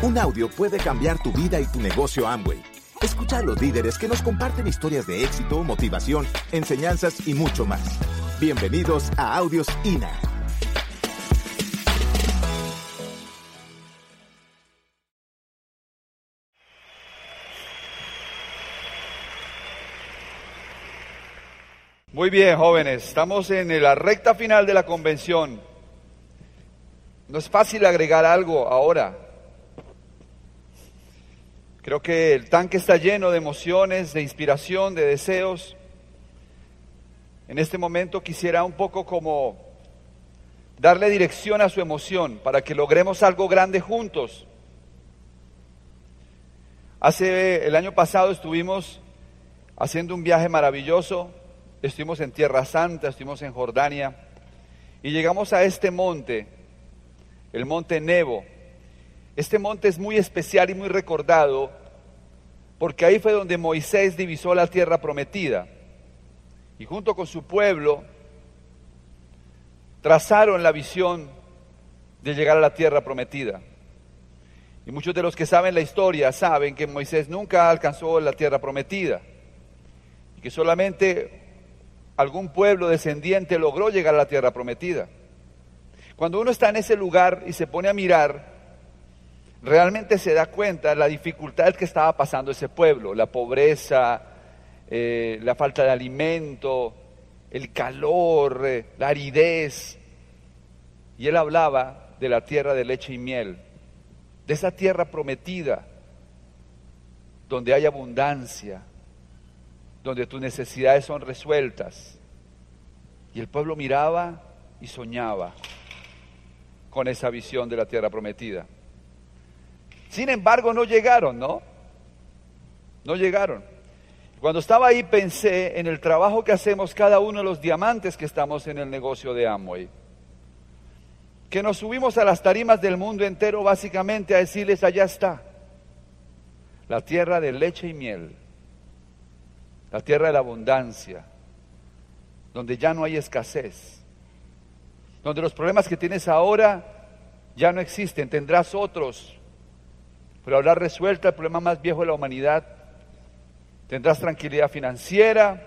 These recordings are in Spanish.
Un audio puede cambiar tu vida y tu negocio Amway. Escucha a los líderes que nos comparten historias de éxito, motivación, enseñanzas y mucho más. Bienvenidos a Audios INA. Muy bien, jóvenes, estamos en la recta final de la convención. No es fácil agregar algo ahora. Creo que el tanque está lleno de emociones, de inspiración, de deseos. En este momento quisiera un poco como darle dirección a su emoción para que logremos algo grande juntos. Hace el año pasado estuvimos haciendo un viaje maravilloso estuvimos en Tierra Santa, estuvimos en Jordania y llegamos a este monte, el monte Nebo. Este monte es muy especial y muy recordado porque ahí fue donde Moisés divisó la tierra prometida y junto con su pueblo trazaron la visión de llegar a la tierra prometida. Y muchos de los que saben la historia saben que Moisés nunca alcanzó la tierra prometida y que solamente algún pueblo descendiente logró llegar a la tierra prometida. Cuando uno está en ese lugar y se pone a mirar, realmente se da cuenta de la dificultad que estaba pasando ese pueblo, la pobreza, eh, la falta de alimento, el calor, eh, la aridez. Y él hablaba de la tierra de leche y miel, de esa tierra prometida, donde hay abundancia, donde tus necesidades son resueltas. Y el pueblo miraba y soñaba con esa visión de la tierra prometida. Sin embargo, no llegaron, ¿no? No llegaron. Cuando estaba ahí pensé en el trabajo que hacemos cada uno de los diamantes que estamos en el negocio de Amway. Que nos subimos a las tarimas del mundo entero básicamente a decirles, allá está, la tierra de leche y miel la tierra de la abundancia, donde ya no hay escasez, donde los problemas que tienes ahora ya no existen, tendrás otros, pero habrás resuelto el problema más viejo de la humanidad, tendrás tranquilidad financiera.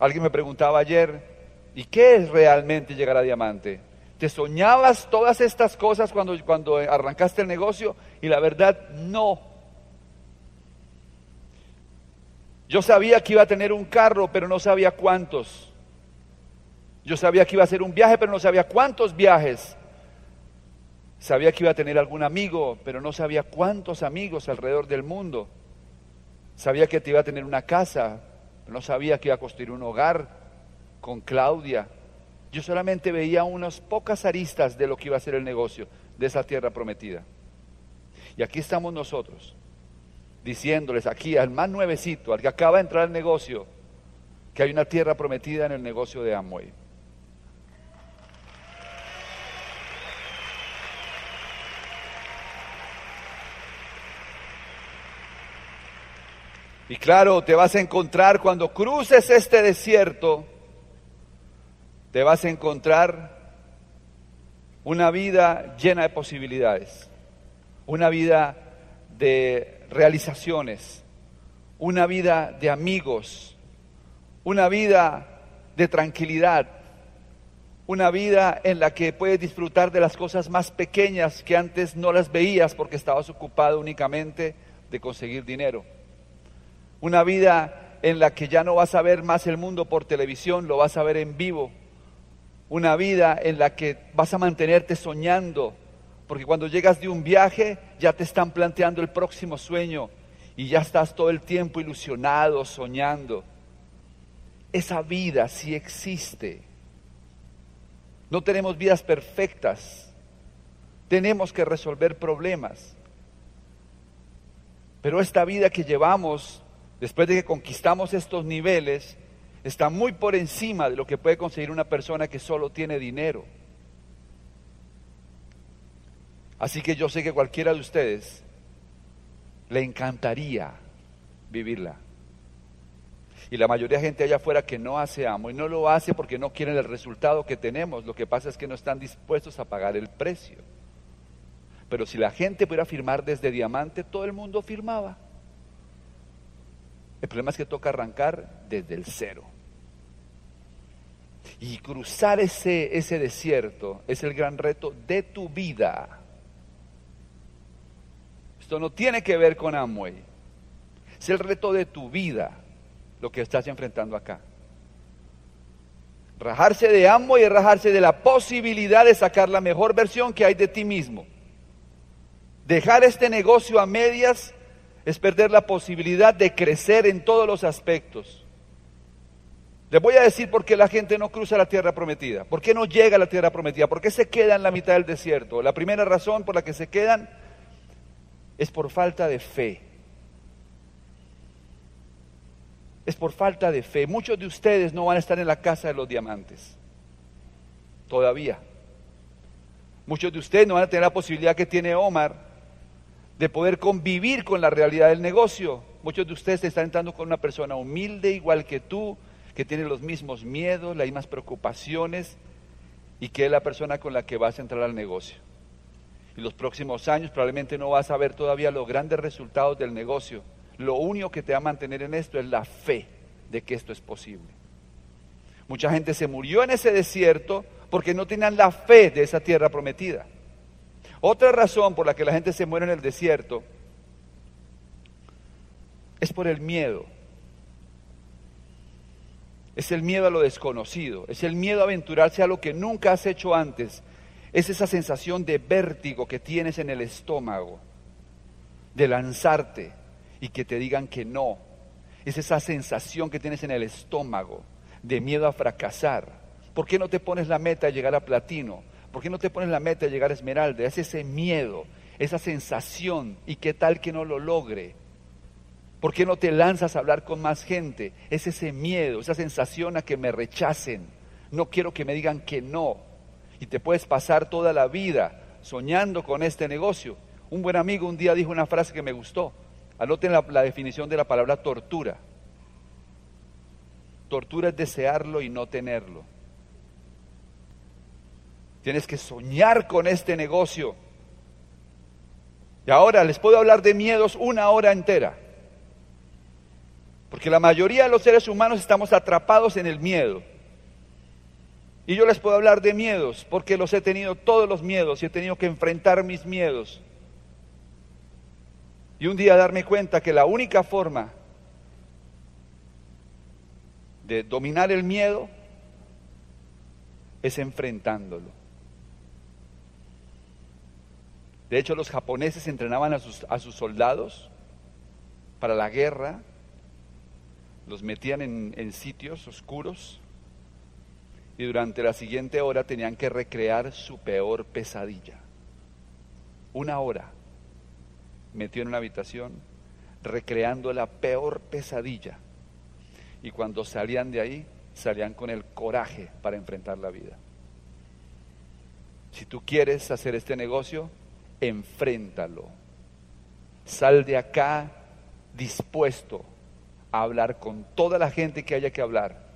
Alguien me preguntaba ayer, ¿y qué es realmente llegar a diamante? ¿Te soñabas todas estas cosas cuando, cuando arrancaste el negocio? Y la verdad, no. Yo sabía que iba a tener un carro, pero no sabía cuántos. Yo sabía que iba a hacer un viaje, pero no sabía cuántos viajes. Sabía que iba a tener algún amigo, pero no sabía cuántos amigos alrededor del mundo. Sabía que te iba a tener una casa, pero no sabía que iba a construir un hogar con Claudia. Yo solamente veía unas pocas aristas de lo que iba a ser el negocio de esa tierra prometida. Y aquí estamos nosotros diciéndoles aquí al más nuevecito, al que acaba de entrar al negocio, que hay una tierra prometida en el negocio de Amway. Y claro, te vas a encontrar cuando cruces este desierto, te vas a encontrar una vida llena de posibilidades, una vida de realizaciones, una vida de amigos, una vida de tranquilidad, una vida en la que puedes disfrutar de las cosas más pequeñas que antes no las veías porque estabas ocupado únicamente de conseguir dinero. Una vida en la que ya no vas a ver más el mundo por televisión, lo vas a ver en vivo. Una vida en la que vas a mantenerte soñando, porque cuando llegas de un viaje ya te están planteando el próximo sueño y ya estás todo el tiempo ilusionado, soñando. Esa vida sí existe. No tenemos vidas perfectas. Tenemos que resolver problemas. Pero esta vida que llevamos, después de que conquistamos estos niveles, está muy por encima de lo que puede conseguir una persona que solo tiene dinero. Así que yo sé que cualquiera de ustedes le encantaría vivirla. Y la mayoría de gente allá afuera que no hace amo y no lo hace porque no quieren el resultado que tenemos. Lo que pasa es que no están dispuestos a pagar el precio. Pero si la gente pudiera firmar desde diamante, todo el mundo firmaba. El problema es que toca arrancar desde el cero. Y cruzar ese, ese desierto es el gran reto de tu vida. Esto no tiene que ver con Amway. Es el reto de tu vida lo que estás enfrentando acá. Rajarse de Amway es rajarse de la posibilidad de sacar la mejor versión que hay de ti mismo. Dejar este negocio a medias es perder la posibilidad de crecer en todos los aspectos. Les voy a decir por qué la gente no cruza la tierra prometida, por qué no llega a la tierra prometida, por qué se queda en la mitad del desierto. La primera razón por la que se quedan es por falta de fe. Es por falta de fe. Muchos de ustedes no van a estar en la casa de los diamantes. Todavía. Muchos de ustedes no van a tener la posibilidad que tiene Omar de poder convivir con la realidad del negocio. Muchos de ustedes están entrando con una persona humilde, igual que tú, que tiene los mismos miedos, las mismas preocupaciones y que es la persona con la que vas a entrar al negocio. Y los próximos años probablemente no vas a ver todavía los grandes resultados del negocio. Lo único que te va a mantener en esto es la fe de que esto es posible. Mucha gente se murió en ese desierto porque no tenían la fe de esa tierra prometida. Otra razón por la que la gente se muere en el desierto es por el miedo. Es el miedo a lo desconocido, es el miedo a aventurarse a lo que nunca has hecho antes. Es esa sensación de vértigo que tienes en el estómago, de lanzarte y que te digan que no. Es esa sensación que tienes en el estómago de miedo a fracasar. ¿Por qué no te pones la meta de llegar a platino? ¿Por qué no te pones la meta de llegar a Esmeralda? Es ese miedo, esa sensación. ¿Y qué tal que no lo logre? ¿Por qué no te lanzas a hablar con más gente? Es ese miedo, esa sensación a que me rechacen. No quiero que me digan que no. Y te puedes pasar toda la vida soñando con este negocio. Un buen amigo un día dijo una frase que me gustó. Anoten la, la definición de la palabra tortura. Tortura es desearlo y no tenerlo. Tienes que soñar con este negocio. Y ahora les puedo hablar de miedos una hora entera. Porque la mayoría de los seres humanos estamos atrapados en el miedo. Y yo les puedo hablar de miedos, porque los he tenido todos los miedos y he tenido que enfrentar mis miedos. Y un día darme cuenta que la única forma de dominar el miedo es enfrentándolo. De hecho, los japoneses entrenaban a sus, a sus soldados para la guerra, los metían en, en sitios oscuros y durante la siguiente hora tenían que recrear su peor pesadilla. Una hora metido en una habitación recreando la peor pesadilla. Y cuando salían de ahí, salían con el coraje para enfrentar la vida. Si tú quieres hacer este negocio, enfréntalo. Sal de acá dispuesto a hablar con toda la gente que haya que hablar.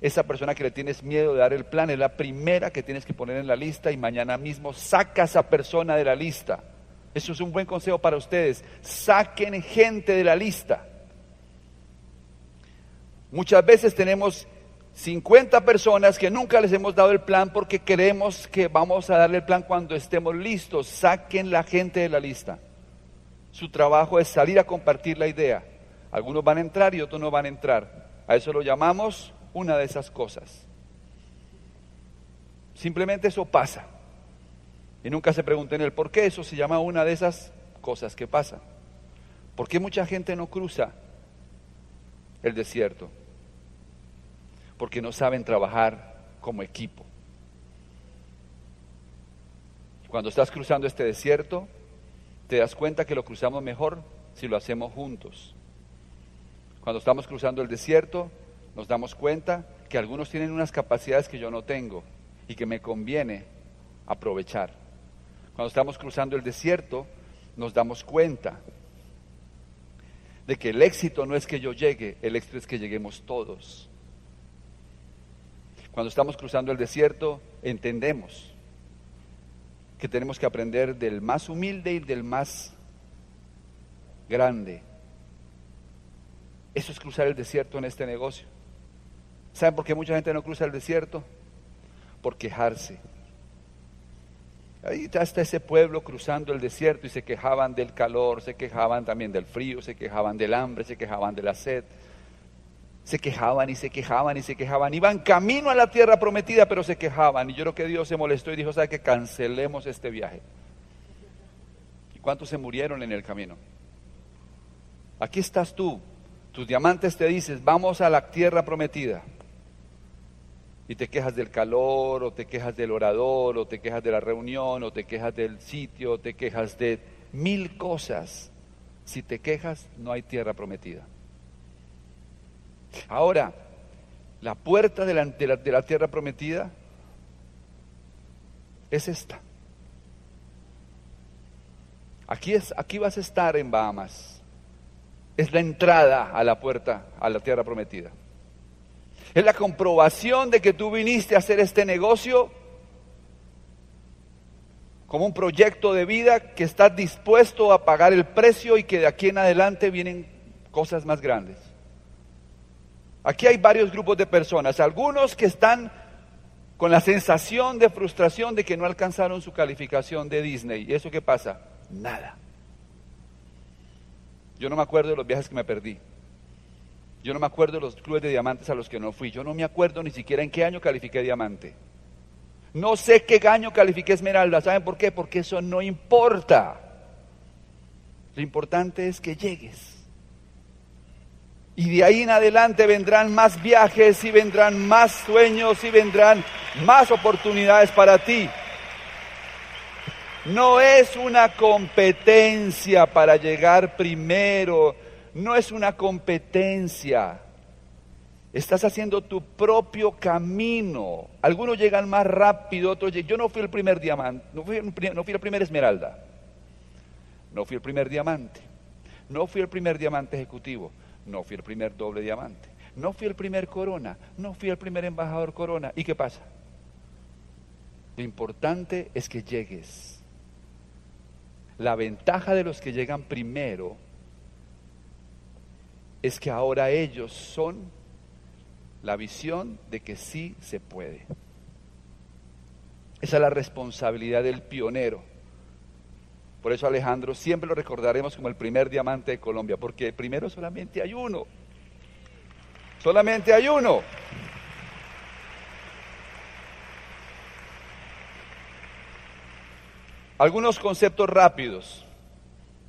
Esa persona que le tienes miedo de dar el plan es la primera que tienes que poner en la lista y mañana mismo saca a esa persona de la lista. Eso es un buen consejo para ustedes. Saquen gente de la lista. Muchas veces tenemos 50 personas que nunca les hemos dado el plan porque queremos que vamos a darle el plan cuando estemos listos. Saquen la gente de la lista. Su trabajo es salir a compartir la idea. Algunos van a entrar y otros no van a entrar. A eso lo llamamos una de esas cosas. Simplemente eso pasa. Y nunca se pregunten el por qué eso se llama una de esas cosas que pasan. ¿Por qué mucha gente no cruza el desierto? Porque no saben trabajar como equipo. Cuando estás cruzando este desierto, te das cuenta que lo cruzamos mejor si lo hacemos juntos. Cuando estamos cruzando el desierto, nos damos cuenta que algunos tienen unas capacidades que yo no tengo y que me conviene aprovechar. Cuando estamos cruzando el desierto, nos damos cuenta de que el éxito no es que yo llegue, el éxito es que lleguemos todos. Cuando estamos cruzando el desierto, entendemos que tenemos que aprender del más humilde y del más grande. Eso es cruzar el desierto en este negocio. ¿Saben por qué mucha gente no cruza el desierto? Por quejarse. Ahí está ese pueblo cruzando el desierto y se quejaban del calor, se quejaban también del frío, se quejaban del hambre, se quejaban de la sed. Se quejaban y se quejaban y se quejaban. Iban camino a la tierra prometida, pero se quejaban. Y yo creo que Dios se molestó y dijo, ¿sabe que cancelemos este viaje? ¿Y cuántos se murieron en el camino? Aquí estás tú. Tus diamantes te dices, vamos a la tierra prometida y te quejas del calor, o te quejas del orador, o te quejas de la reunión, o te quejas del sitio, o te quejas de mil cosas. Si te quejas, no hay tierra prometida. Ahora, la puerta de la, tierra prometida es esta. Aquí, es, aquí vas a estar en Bahamas. Es la entrada a la puerta, a la tierra prometida. Es la comprobación de que tú viniste a hacer este negocio como un proyecto de vida que estás dispuesto a pagar el precio y que de aquí en adelante vienen cosas más grandes. Aquí hay varios grupos de personas, algunos que están con la sensación de frustración de que no alcanzaron su calificación de Disney. ¿Y eso qué pasa? Nada. Yo no me acuerdo de los viajes que me perdí. Yo no me acuerdo de los clubes de diamantes a los que no fui. Yo no me acuerdo ni siquiera en qué año califiqué diamante. No sé qué año califiqué esmeralda. ¿Saben por qué? Porque eso no importa. Lo importante es que llegues. Y de ahí en adelante vendrán más viajes y vendrán más sueños y vendrán más oportunidades para ti. No es una competencia para llegar primero no es una competencia. Estás haciendo tu propio camino. Algunos llegan más rápido, otros llegan. Yo no fui el primer diamante, no fui, no fui el primer esmeralda, no fui el primer diamante, no fui el primer diamante ejecutivo, no fui el primer doble diamante, no fui el primer corona, no fui el primer embajador corona. ¿Y qué pasa? Lo importante es que llegues. La ventaja de los que llegan primero es que ahora ellos son la visión de que sí se puede. Esa es la responsabilidad del pionero. Por eso Alejandro siempre lo recordaremos como el primer diamante de Colombia, porque primero solamente hay uno. Solamente hay uno. Algunos conceptos rápidos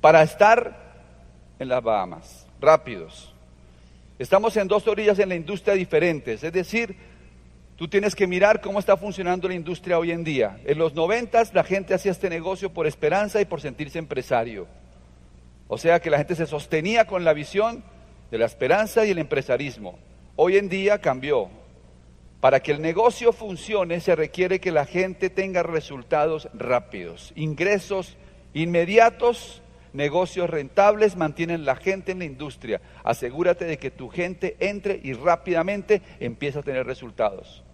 para estar en las Bahamas rápidos. Estamos en dos orillas en la industria diferentes, es decir, tú tienes que mirar cómo está funcionando la industria hoy en día. En los noventas la gente hacía este negocio por esperanza y por sentirse empresario. O sea que la gente se sostenía con la visión de la esperanza y el empresarismo. Hoy en día cambió. Para que el negocio funcione se requiere que la gente tenga resultados rápidos, ingresos inmediatos negocios rentables mantienen la gente en la industria. Asegúrate de que tu gente entre y rápidamente empieza a tener resultados.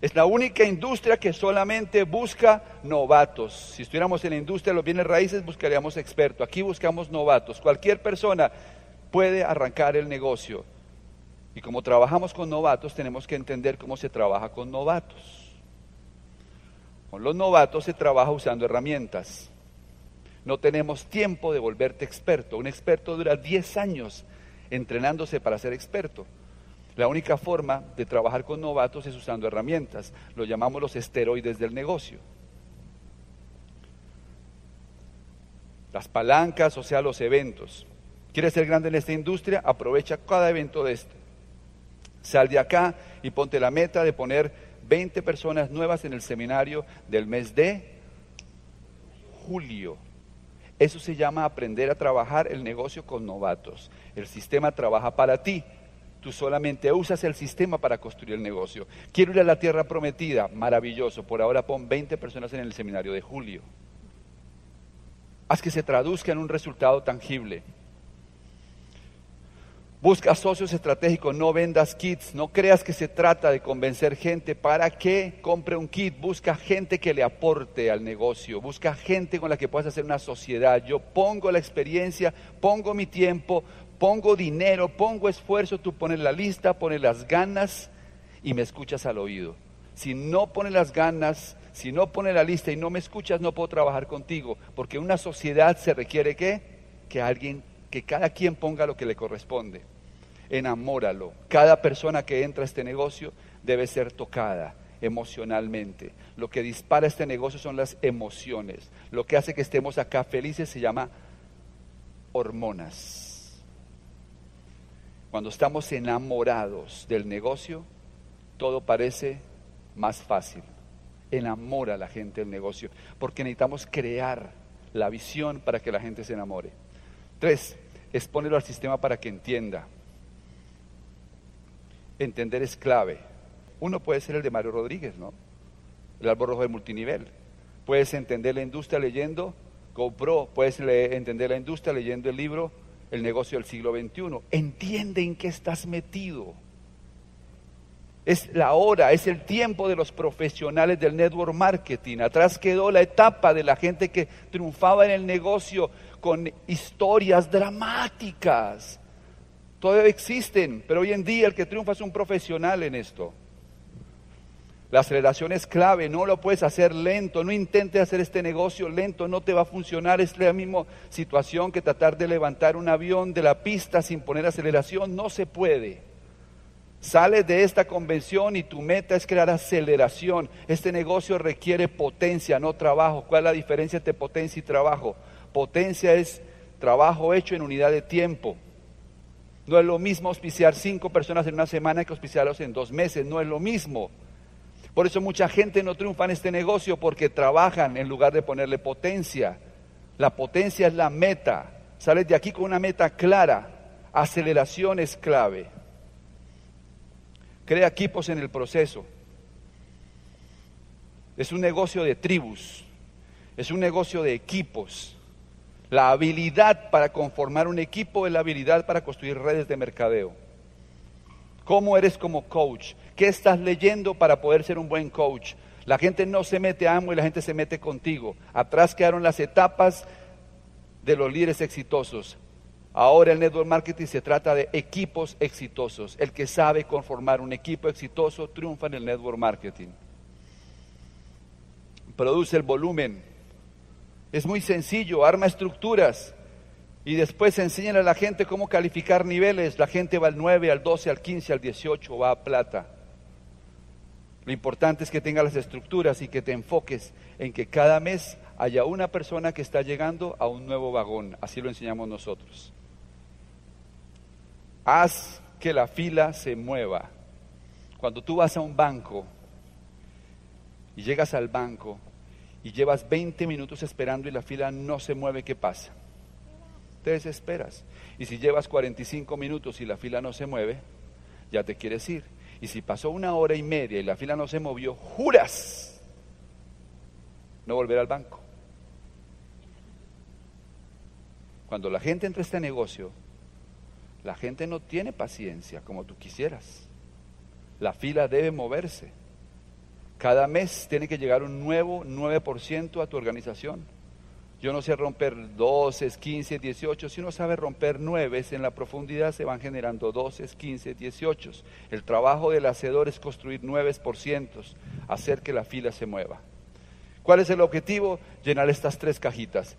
Es la única industria que solamente busca novatos. Si estuviéramos en la industria de los bienes raíces, buscaríamos expertos. Aquí buscamos novatos. Cualquier persona puede arrancar el negocio. Y como trabajamos con novatos, tenemos que entender cómo se trabaja con novatos. Con los novatos se trabaja usando herramientas. No tenemos tiempo de volverte experto. Un experto dura 10 años entrenándose para ser experto. La única forma de trabajar con novatos es usando herramientas. Lo llamamos los esteroides del negocio. Las palancas, o sea, los eventos. ¿Quieres ser grande en esta industria? Aprovecha cada evento de este. Sal de acá y ponte la meta de poner 20 personas nuevas en el seminario del mes de julio. Eso se llama aprender a trabajar el negocio con novatos. El sistema trabaja para ti. Tú solamente usas el sistema para construir el negocio. Quiero ir a la tierra prometida. Maravilloso. Por ahora pon 20 personas en el seminario de julio. Haz que se traduzca en un resultado tangible. Busca socios estratégicos, no vendas kits, no creas que se trata de convencer gente. Para que compre un kit, busca gente que le aporte al negocio, busca gente con la que puedas hacer una sociedad. Yo pongo la experiencia, pongo mi tiempo, pongo dinero, pongo esfuerzo, tú pones la lista, pones las ganas y me escuchas al oído. Si no pones las ganas, si no pones la lista y no me escuchas, no puedo trabajar contigo, porque una sociedad se requiere que que alguien que cada quien ponga lo que le corresponde. Enamóralo. Cada persona que entra a este negocio debe ser tocada emocionalmente. Lo que dispara este negocio son las emociones. Lo que hace que estemos acá felices se llama hormonas. Cuando estamos enamorados del negocio, todo parece más fácil. Enamora a la gente del negocio, porque necesitamos crear la visión para que la gente se enamore. Tres, expónelo al sistema para que entienda. Entender es clave. Uno puede ser el de Mario Rodríguez, ¿no? El árbol rojo de multinivel. Puedes entender la industria leyendo GoPro, puedes entender la industria leyendo el libro El negocio del siglo XXI. Entiende en qué estás metido. Es la hora, es el tiempo de los profesionales del network marketing. Atrás quedó la etapa de la gente que triunfaba en el negocio con historias dramáticas. Todavía existen, pero hoy en día el que triunfa es un profesional en esto. La aceleración es clave, no lo puedes hacer lento, no intentes hacer este negocio lento, no te va a funcionar. Es la misma situación que tratar de levantar un avión de la pista sin poner aceleración, no se puede. Sales de esta convención y tu meta es crear aceleración. Este negocio requiere potencia, no trabajo. ¿Cuál es la diferencia entre potencia y trabajo? Potencia es trabajo hecho en unidad de tiempo. No es lo mismo auspiciar cinco personas en una semana que auspiciarlos en dos meses, no es lo mismo. Por eso mucha gente no triunfa en este negocio porque trabajan en lugar de ponerle potencia. La potencia es la meta. Sales de aquí con una meta clara. Aceleración es clave. Crea equipos en el proceso. Es un negocio de tribus. Es un negocio de equipos. La habilidad para conformar un equipo es la habilidad para construir redes de mercadeo. ¿Cómo eres como coach? ¿Qué estás leyendo para poder ser un buen coach? La gente no se mete a amo y la gente se mete contigo. Atrás quedaron las etapas de los líderes exitosos. Ahora el network marketing se trata de equipos exitosos. El que sabe conformar un equipo exitoso triunfa en el network marketing. Produce el volumen, es muy sencillo, arma estructuras y después enseñan a la gente cómo calificar niveles. La gente va al 9, al 12, al 15, al 18, va a plata. Lo importante es que tengas las estructuras y que te enfoques en que cada mes haya una persona que está llegando a un nuevo vagón. Así lo enseñamos nosotros. Haz que la fila se mueva. Cuando tú vas a un banco y llegas al banco, y llevas 20 minutos esperando y la fila no se mueve, ¿qué pasa? Te desesperas. Y si llevas 45 minutos y la fila no se mueve, ya te quieres ir. Y si pasó una hora y media y la fila no se movió, juras no volver al banco. Cuando la gente entra a este negocio, la gente no tiene paciencia como tú quisieras. La fila debe moverse. Cada mes tiene que llegar un nuevo 9% a tu organización. Yo no sé romper 12, 15, 18. Si uno sabe romper 9, en la profundidad se van generando 12, 15, 18. El trabajo del hacedor es construir 9%, hacer que la fila se mueva. ¿Cuál es el objetivo? Llenar estas tres cajitas.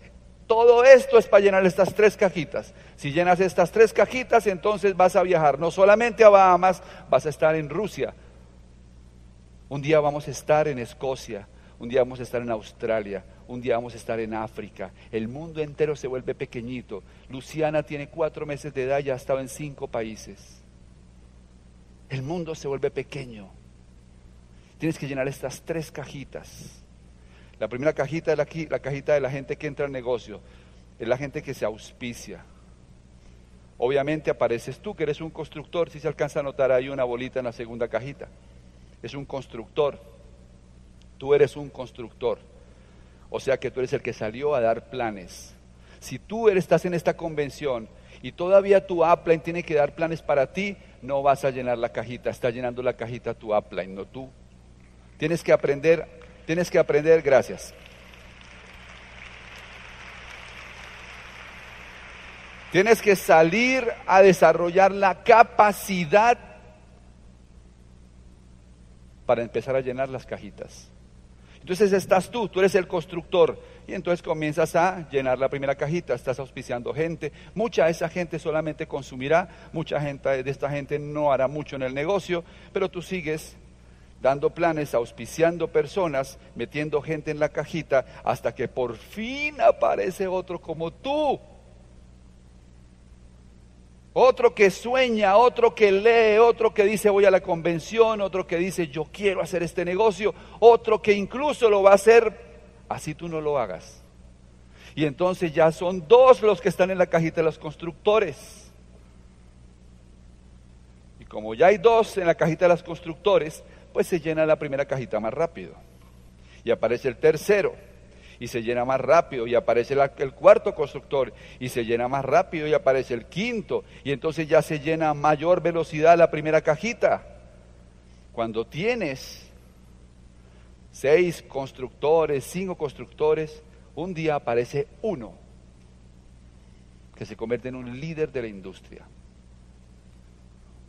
Todo esto es para llenar estas tres cajitas. Si llenas estas tres cajitas, entonces vas a viajar no solamente a Bahamas, vas a estar en Rusia, un día vamos a estar en Escocia, un día vamos a estar en Australia, un día vamos a estar en África. El mundo entero se vuelve pequeñito. Luciana tiene cuatro meses de edad y ha estado en cinco países. El mundo se vuelve pequeño. Tienes que llenar estas tres cajitas. La primera cajita es la, la cajita de la gente que entra al negocio. Es la gente que se auspicia. Obviamente apareces tú, que eres un constructor, si se alcanza a notar ahí una bolita en la segunda cajita es un constructor. Tú eres un constructor. O sea que tú eres el que salió a dar planes. Si tú estás en esta convención y todavía tu upline tiene que dar planes para ti, no vas a llenar la cajita, está llenando la cajita tu upline, no tú. Tienes que aprender, tienes que aprender, gracias. Tienes que salir a desarrollar la capacidad para empezar a llenar las cajitas. Entonces estás tú, tú eres el constructor. Y entonces comienzas a llenar la primera cajita, estás auspiciando gente. Mucha de esa gente solamente consumirá, mucha gente de esta gente no hará mucho en el negocio, pero tú sigues dando planes, auspiciando personas, metiendo gente en la cajita, hasta que por fin aparece otro como tú otro que sueña, otro que lee, otro que dice voy a la convención, otro que dice yo quiero hacer este negocio, otro que incluso lo va a hacer, así tú no lo hagas. Y entonces ya son dos los que están en la cajita de los constructores. Y como ya hay dos en la cajita de los constructores, pues se llena la primera cajita más rápido. Y aparece el tercero y se llena más rápido y aparece el cuarto constructor y se llena más rápido y aparece el quinto y entonces ya se llena a mayor velocidad la primera cajita. Cuando tienes seis constructores, cinco constructores, un día aparece uno que se convierte en un líder de la industria.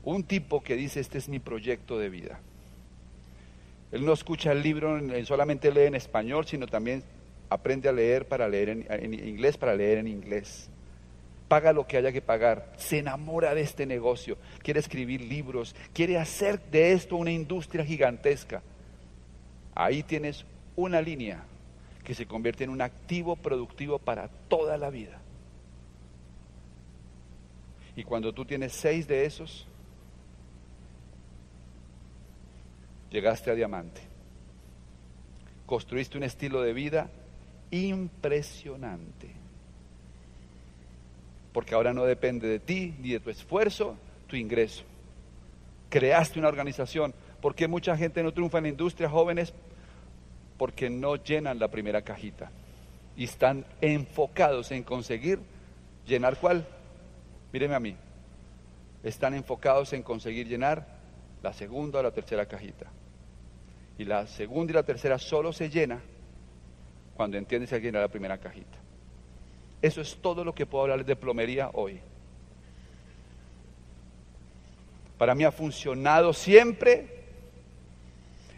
Un tipo que dice, este es mi proyecto de vida. Él no escucha el libro, solamente lee en español, sino también aprende a leer para leer en, inglés, para leer en inglés. Paga lo que haya que pagar, se enamora de este negocio, quiere escribir libros, quiere hacer de esto una industria gigantesca. Ahí tienes una línea que se convierte en un activo productivo para toda la vida. Y cuando tú tienes seis de esos, llegaste a diamante. Construiste un estilo de vida impresionante. Porque ahora no depende de ti ni de tu esfuerzo, tu ingreso. Creaste una organización. ¿Por qué mucha gente no triunfa en la industria, jóvenes? Porque no llenan la primera cajita. Y están enfocados en conseguir llenar cuál. Míreme a mí. Están enfocados en conseguir llenar la segunda o la tercera cajita. Y la segunda y la tercera solo se llena cuando entiendes que alguien era la primera cajita. Eso es todo lo que puedo hablar de plomería hoy. Para mí ha funcionado siempre.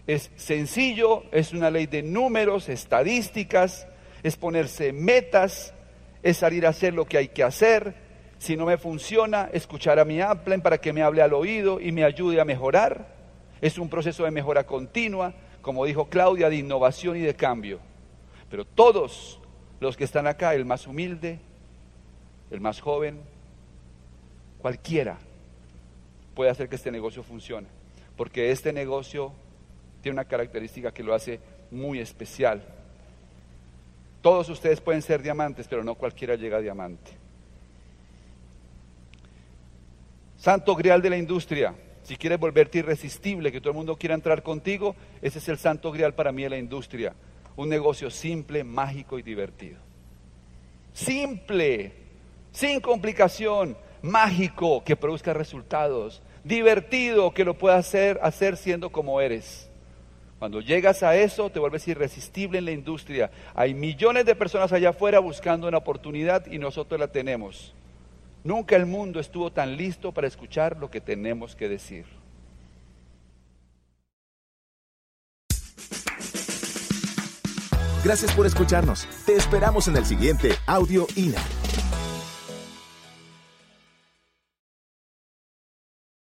Es sencillo, es una ley de números, estadísticas, es ponerse metas, es salir a hacer lo que hay que hacer. Si no me funciona, escuchar a mi Apple para que me hable al oído y me ayude a mejorar. Es un proceso de mejora continua, como dijo Claudia, de innovación y de cambio. Pero todos los que están acá, el más humilde, el más joven, cualquiera puede hacer que este negocio funcione. Porque este negocio tiene una característica que lo hace muy especial. Todos ustedes pueden ser diamantes, pero no cualquiera llega a diamante. Santo grial de la industria. Si quieres volverte irresistible, que todo el mundo quiera entrar contigo, ese es el santo grial para mí de la industria un negocio simple, mágico y divertido. Simple, sin complicación, mágico, que produzca resultados, divertido, que lo puedas hacer, hacer siendo como eres. Cuando llegas a eso, te vuelves irresistible en la industria. Hay millones de personas allá afuera buscando una oportunidad y nosotros la tenemos. Nunca el mundo estuvo tan listo para escuchar lo que tenemos que decir. Gracias por escucharnos. Te esperamos en el siguiente Audio INA.